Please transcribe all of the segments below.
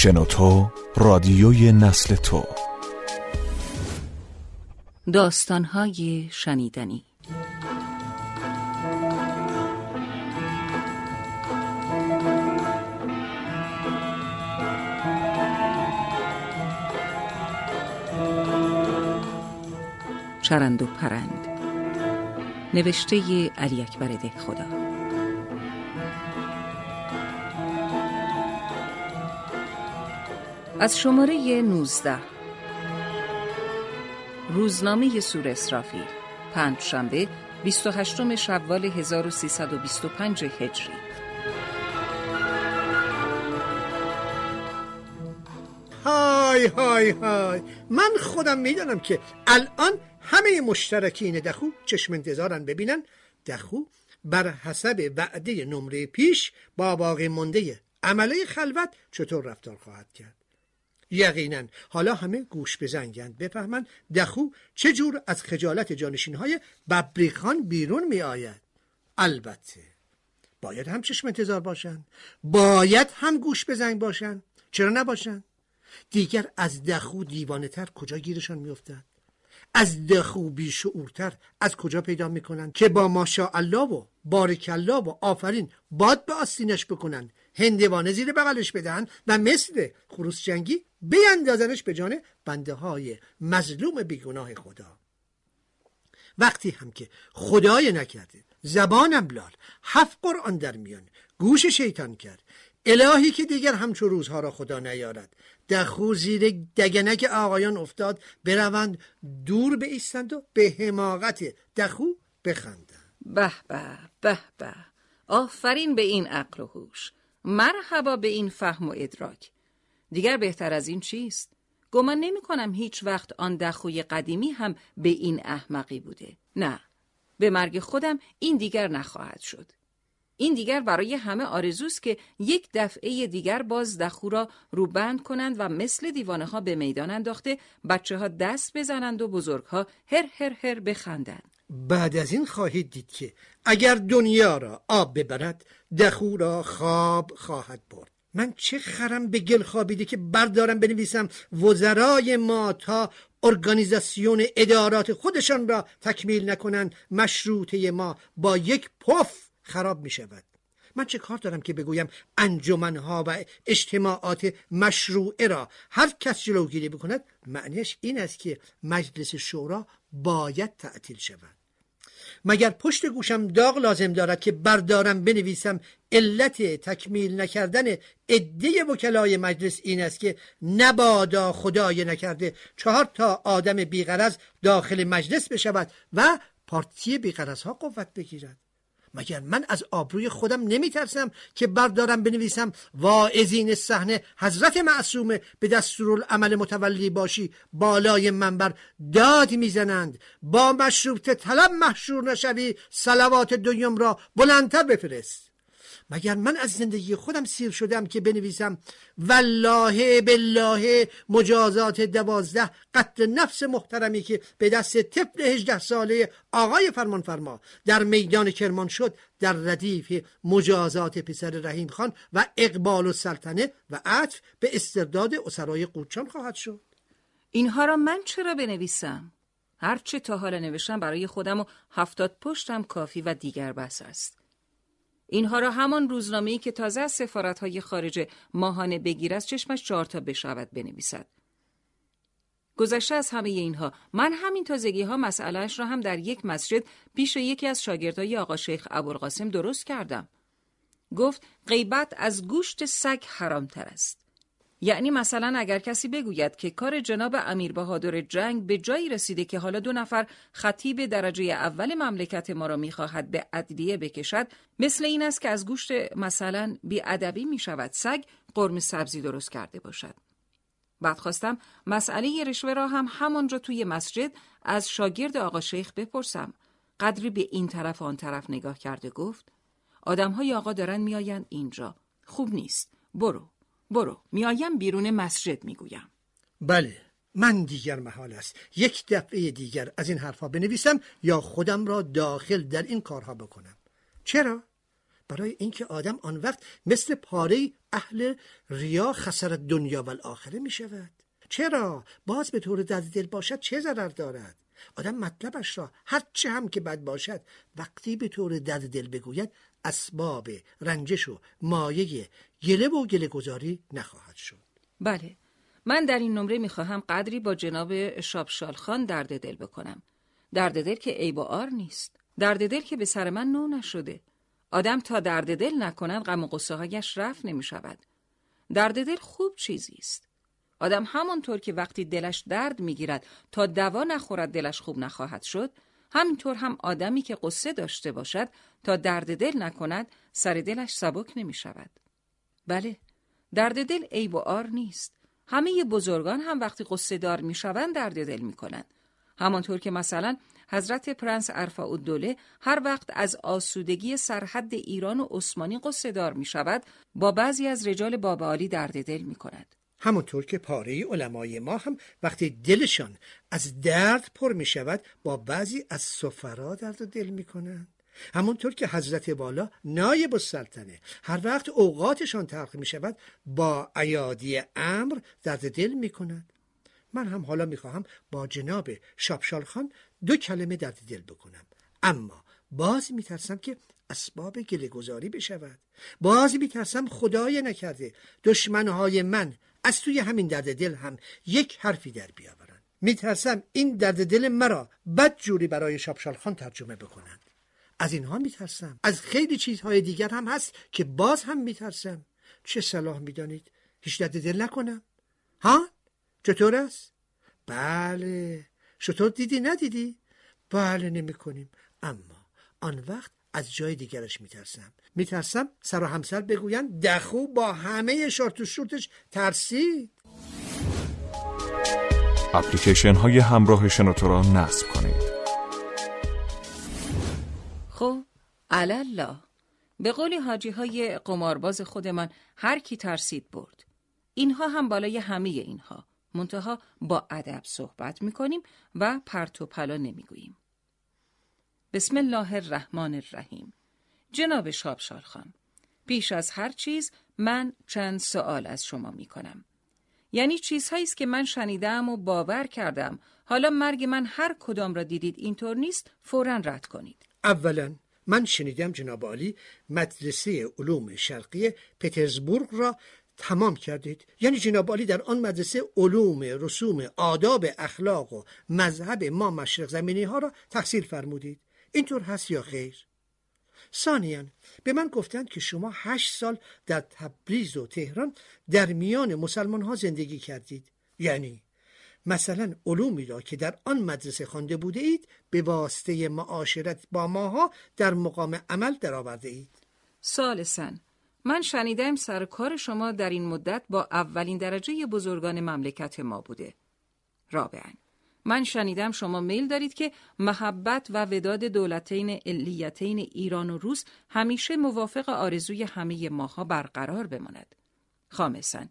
شنوتو رادیوی نسل تو. داستانهای شنیدنی. چرند و پرند. نوشته علی اکبر ده خدا از شماره 19 روزنامه سور اسرافیل پنج شنبه 28 شوال 1325 هجری. های های های. من خودم می‌دانم که الان همه مشترکین دخو چشم انتظارن ببینن. دخو بر حسب وعده نمره پیش با باقی مونده عمله خلوت چطور رفتار خواهد کرد؟ یقینا. حالا همه گوش بزنگند. بفهمند دخو چجور از خجالت جانشین های ببریخان بیرون می آید البته. باید هم چشم انتظار باشند باید هم گوش بزنگ باشند چرا نباشند دیگر از دخو دیوانه تر کجا گیرشان میافتد؟ از دخو بیشعورتر از کجا پیدا می‌کنند که با ماشاءالله و بارکالله و آفرین باد به آستینش بکنن هندوانه زیر بغلش بدهن و مثل خروس جنگی بیندازنش به جان بنده های مظلوم بیگناه خدا. وقتی هم که خدای نکرده زبانم لال هفت قرآن در میان گوش شیطان کرد الهی که دیگر همچو روزها را خدا نیارد دخو زیر دگنک آقایان افتاد بروند دور ایستند و به حماقت دخو بخندند. به به به به. آفرین به این عقل و هوش. مرحبا به این فهم و ادراک. دیگر بهتر از این چیست؟ گمان نمی کنم هیچ وقت آن دخوی قدیمی هم به این احمقی بوده. نه به مرگ خودم این دیگر نخواهد شد. این دیگر برای همه آرزوست که یک دفعه دیگر باز دخو را روبند کنند و مثل دیوانه ها به میدان انداخته بچه ها دست بزنند و بزرگ ها هر هر هر بخندند. بعد از این خواهید دید که اگر دنیا را آب ببرد دخو را خواب خواهد برد. من چه خرم به گل خوابیده که بردارم بنویسم وزرای ما تا ارگانیزاسیون ادارات خودشان را تکمیل نکنند مشروطه ما با یک پف خراب می شود من چه کار دارم که بگویم انجمنها و اجتماعات مشروعه را هر کس جلوگیری بکند؟ معنیش این است که مجلس شورا باید تعطیل شود. مگر پشت گوشم داغ لازم دارد که بردارم بنویسم علت تکمیل نکردن عده وکلای مجلس این است که نبادا خدای نکرده. چهار تا آدم بیغرز داخل مجلس بشود و پارتی بیغرز ها قوت بگیرد. مگر من از آبروی خودم نمیترسم که بردارم بنویسم واعظین صحنه حضرت معصومه به دستورالعمل متولی باشی؟ بالای منبر داد می‌زنند. با مشروط طلب محشور نشوی سلوات دویم را بلندتر بفرست. مگر من از زندگی خودم سیر شدم که بنویسم والله بالله مجازات دوازده قتل نفس محترمی که به دست طفل هجده ساله آقای فرمان فرما در میدان کرمان شد در ردیف مجازات پسر رحیم خان و اقبال و سلطنه و عطف به استرداد اسرای قوچان خواهد شد اینها را من چرا بنویسم؟ هرچه تا حالا نوشتم برای خودم و هفتاد پشتم کافی و دیگر بس است. اینها را همان روزنامه‌ای که تازه از سفارت‌های خارج ماهانه بگیر از چشمش چهار تا بشود بنویسد. گذشته از همه اینها من همین تازگی ها مسئلهش را هم در یک مسجد پیش یکی از شاگردای آقا شیخ ابوالقاسم درست کردم. گفت غیبت از گوشت سگ حرامتر است. یعنی مثلا اگر کسی بگوید که کار جناب امیر بهادر جنگ به جایی رسیده که حالا دو نفر خطیب درجه اول مملکت ما را می‌خواهد به عدلیه بکشد مثل این است که از گوشت مثلا بی ادبی می شود سگ قرم سبزی درست کرده باشد. بعد خواستم مسئله رشوه را هم همانجا توی مسجد از شاگرد آقا شیخ بپرسم. قدری به این طرف آن طرف نگاه کرده گفت آدمهای آقا دارن میآیند اینجا. خوب نیست. برو. برو میایم بیرون مسجد می‌گویم. بله من دیگر محال است. یک دفعه دیگر از این حرفها بنویسم یا خودم را داخل در این کارها بکنم. چرا؟ برای اینکه آدم آن وقت مثل پاره اهل ریا خسر دنیا و الاخره می شود چرا؟ باز به طور درد دل باشد چه ضرر دارد؟ آدم مطلبش را هرچه هم که بد باشد وقتی به طور درد دل بگوید اسباب رنجش و مایه گله و گله گذاری نخواهد شد. بله. من در این نمره می‌خواهم قدری با جناب شابشال خان درد دل بکنم. درد دل که عیب و آر نیست. درد دل که به سر من نو نشده. آدم تا درد دل نکنند غم و قصه هایش رفت نمی شود درد دل خوب چیزی است. آدم همانطور که وقتی دلش درد می‌گیرد تا دوا نخورد دلش خوب نخواهد شد همینطور هم آدمی که قصه داشته باشد تا درد دل نکند سر دلش سبک نمی شود. بله درد دل عیب و آر نیست همه بزرگان هم وقتی قصه دار می شوند درد دل می کنند. همانطور که مثلا حضرت پرنس ارفا دوله هر وقت از آسودگی سرحد ایران و عثمانی قصه دار می شود با بعضی از رجال بابالی درد دل می کند. همونطور که پاره علمای ما هم وقتی دلشان از درد پر می شود با بعضی از سفرا درد دل می کنند. همونطور که حضرت بالا نایب السلطنه هر وقت اوقاتشان تلخ می شود با ایادی امر درد دل می کند. من هم حالا می خواهم با جناب شابشال خان دو کلمه درد دل بکنم اما باز می ترسم که اسباب گله گذاری بشود باز می ترسم خدای نکرده دشمنهای من از توی همین درد دل هم یک حرفی در بیاورند. میترسم این درد دل مرا بد جوری برای شابشال خان ترجمه بکنند. از اینها میترسم. از خیلی چیزهای دیگر هم هست که باز هم میترسم. چه صلاح می‌دانید؟ هیچ درد دل نکنم. ها؟ چطور است؟ بله. چطور دیدی ندیدی؟ بله نمی کنیم اما آن وقت از جای دیگرش میترسم. میترسم سر و همسر بگوین دخو با همه شورت و شورتش ترسید اپلیکیشن های همراه شنوتو را نصب کنید. خب الله به قول حاجی های قمارباز خودمان هر کی ترسید برد. اینها هم بالای همه اینها. منتها با ادب صحبت می‌کنیم و پرت و پلا نمی‌گوییم. بسم الله الرحمن الرحیم. جناب شابشال خان پیش از هر چیز من چند سوال از شما می کنم. یعنی چیزهایی است که من شنیدم و باور کردم. حالا مرگ من هر کدام را دیدید اینطور نیست فورا رد کنید. اولا من شنیدم جناب عالی مدرسه علوم شرقی پترزبورگ را تمام کردید. یعنی جناب عالی در آن مدرسه علوم رسوم آداب اخلاق و مذهب ما مشرق زمینی ها را تحصیل فرمودید. اینطور هست یا خیر ثانیا به من گفتند که شما هشت سال در تبریز و تهران در میان مسلمان ها زندگی کردید. یعنی مثلا علومی را که در آن مدرسه خوانده بوده اید به واسطه معاشرت با ماها در مقام عمل درآورده اید سالسن من شنیدم سر کار شما در این مدت با اولین درجه بزرگان مملکت ما بوده. رابعا. من شنیدم شما میل دارید که محبت و وداد دولتین علیتین ایران و روس همیشه موافق آرزوی همه ماها برقرار بماند. خامسا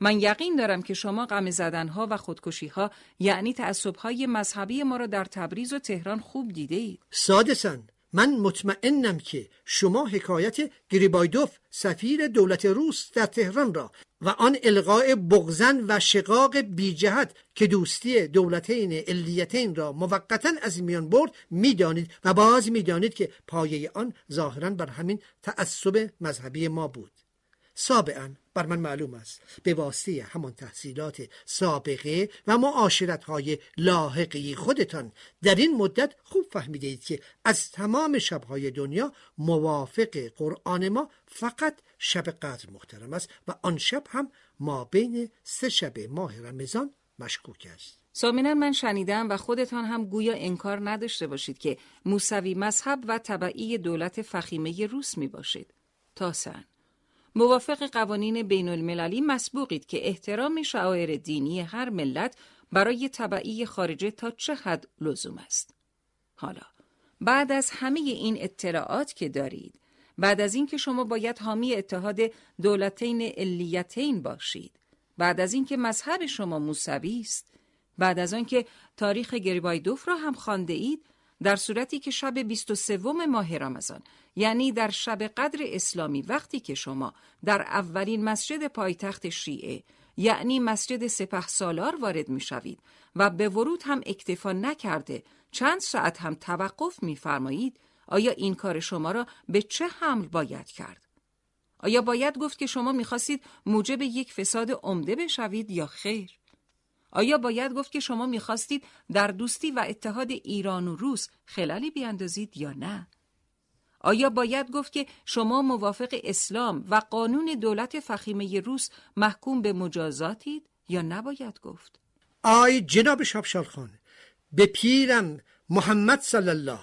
من یقین دارم که شما غم زدنها و خودکشیها یعنی تعصبهای مذهبی ما را در تبریز و تهران خوب دیده اید. سادسن من مطمئنم که شما حکایت گریبایدوف سفیر دولت روس در تهران را و آن القاء بغزن و شقاق بیجهت که دوستی دولتین علیتین را موقتا از میان برد می‌دانید و باز می‌دانید که پایه آن ظاهرا بر همین تعصب مذهبی ما بود. سابعا بر من معلوم است. به واسطه همان تحصیلات سابقه و معاشرت های لاحقی خودتان در این مدت خوب فهمیده اید که از تمام شبهای دنیا موافق قرآن ما فقط شب قدر محترم است و آن شب هم ما بین سه شب ماه رمضان مشکوک است. سامنا من شنیدم و خودتان هم گویا انکار نداشته باشید که موسوی مذهب و طبعی دولت فخیمه روس می باشید. تاسن موافق قوانین بین المللی مسبوقید که احترام شعائر دینی هر ملت برای طبعی خارجه تا چه حد لزوم است. حالا بعد از همه این اطلاعات که دارید بعد از اینکه شما باید حامی اتحاد دولتین علیتین باشید بعد از اینکه مذهب شما موسوی است بعد از آنکه تاریخ گریبایدوف را هم خوانده اید در صورتی که شب 23 ماه رمضان یعنی در شب قدر اسلامی وقتی که شما در اولین مسجد پایتخت شیعه یعنی مسجد سپه سالار وارد می شوید و به ورود هم اکتفا نکرده چند ساعت هم توقف میفرمایید آیا این کار شما را به چه حمل باید کرد؟ آیا باید گفت که شما می‌خواستید موجب یک فساد عمده بشوید یا خیر؟ آیا باید گفت که شما می‌خواستید در دوستی و اتحاد ایران و روس خلالی بیاندازید یا نه؟ آیا باید گفت که شما موافق اسلام و قانون دولت فخیمه روس محکوم به مجازاتید یا نباید گفت؟ آی جناب شابشال خان به پیرم محمد صلی الله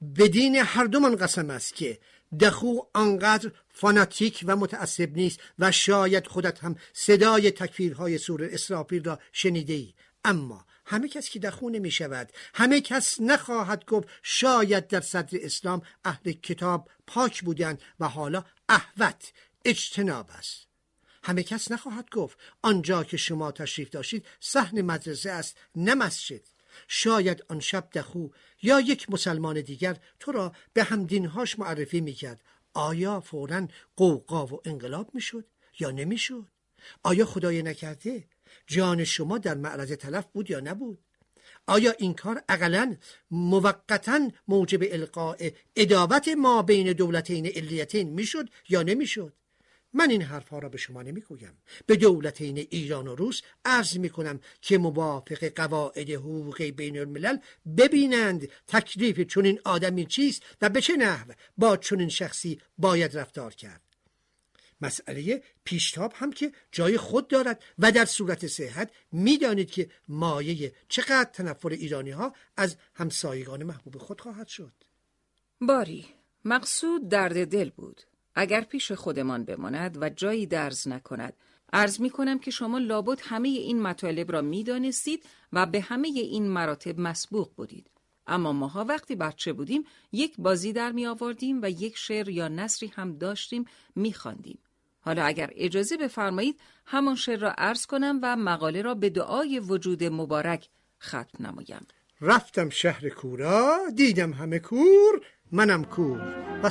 به دین هر دومان قسم است که دخو آنقدر فاناتیک و متعصب نیست و شاید خودت هم صدای تکفیرهای سور اسرافیل را شنیده ای اما همه کس که دخو نمی شود همه کس نخواهد گفت شاید در صدر اسلام اهل کتاب پاک بودند و حالا احوت اجتناب است. همه کس نخواهد گفت آنجا که شما تشریف داشتید صحن مدرسه است نه مسجد. شاید آن شب دخو یا یک مسلمان دیگر تو را به همدینهاش معرفی می‌کرد. آیا فورا قوقا و انقلاب می‌شد یا نمی‌شد؟ آیا خدای نکرده جان شما در معرض تلف بود یا نبود؟ آیا این کار اقلا موقتا موجب القاء ادابت ما بین دولتین علیتین می‌شد یا نمی‌شد؟ من این حرفها را به شما نمی‌گویم. به دولتین ایران و روس عرض می کنم که موافق قواعد حقوق بین الملل ببینند تکلیف چنین آدمی چیست و به چه نحو با چنین شخصی باید رفتار کرد. مسئله پیشتاب هم که جای خود دارد و در صورت صحت می‌دانید که مایه چقدر تنفر ایرانی ها از همسایگان محبوب خود خواهد شد. باری مقصود درد دل بود. اگر پیش خودمان بماند و جایی درز نکند عرض می کنم که شما لابد همه این مطالب را می دانستید و به همه این مراتب مسبوق بودید. اما ماها وقتی بچه بودیم یک بازی در می آوردیم و یک شعر یا نصری هم داشتیم می خواندیم. حالا اگر اجازه بفرمایید همان شعر را عرض کنم و مقاله را به دعای وجود مبارک ختم نمایم. رفتم شهر کورا دیدم همه کور منم کور و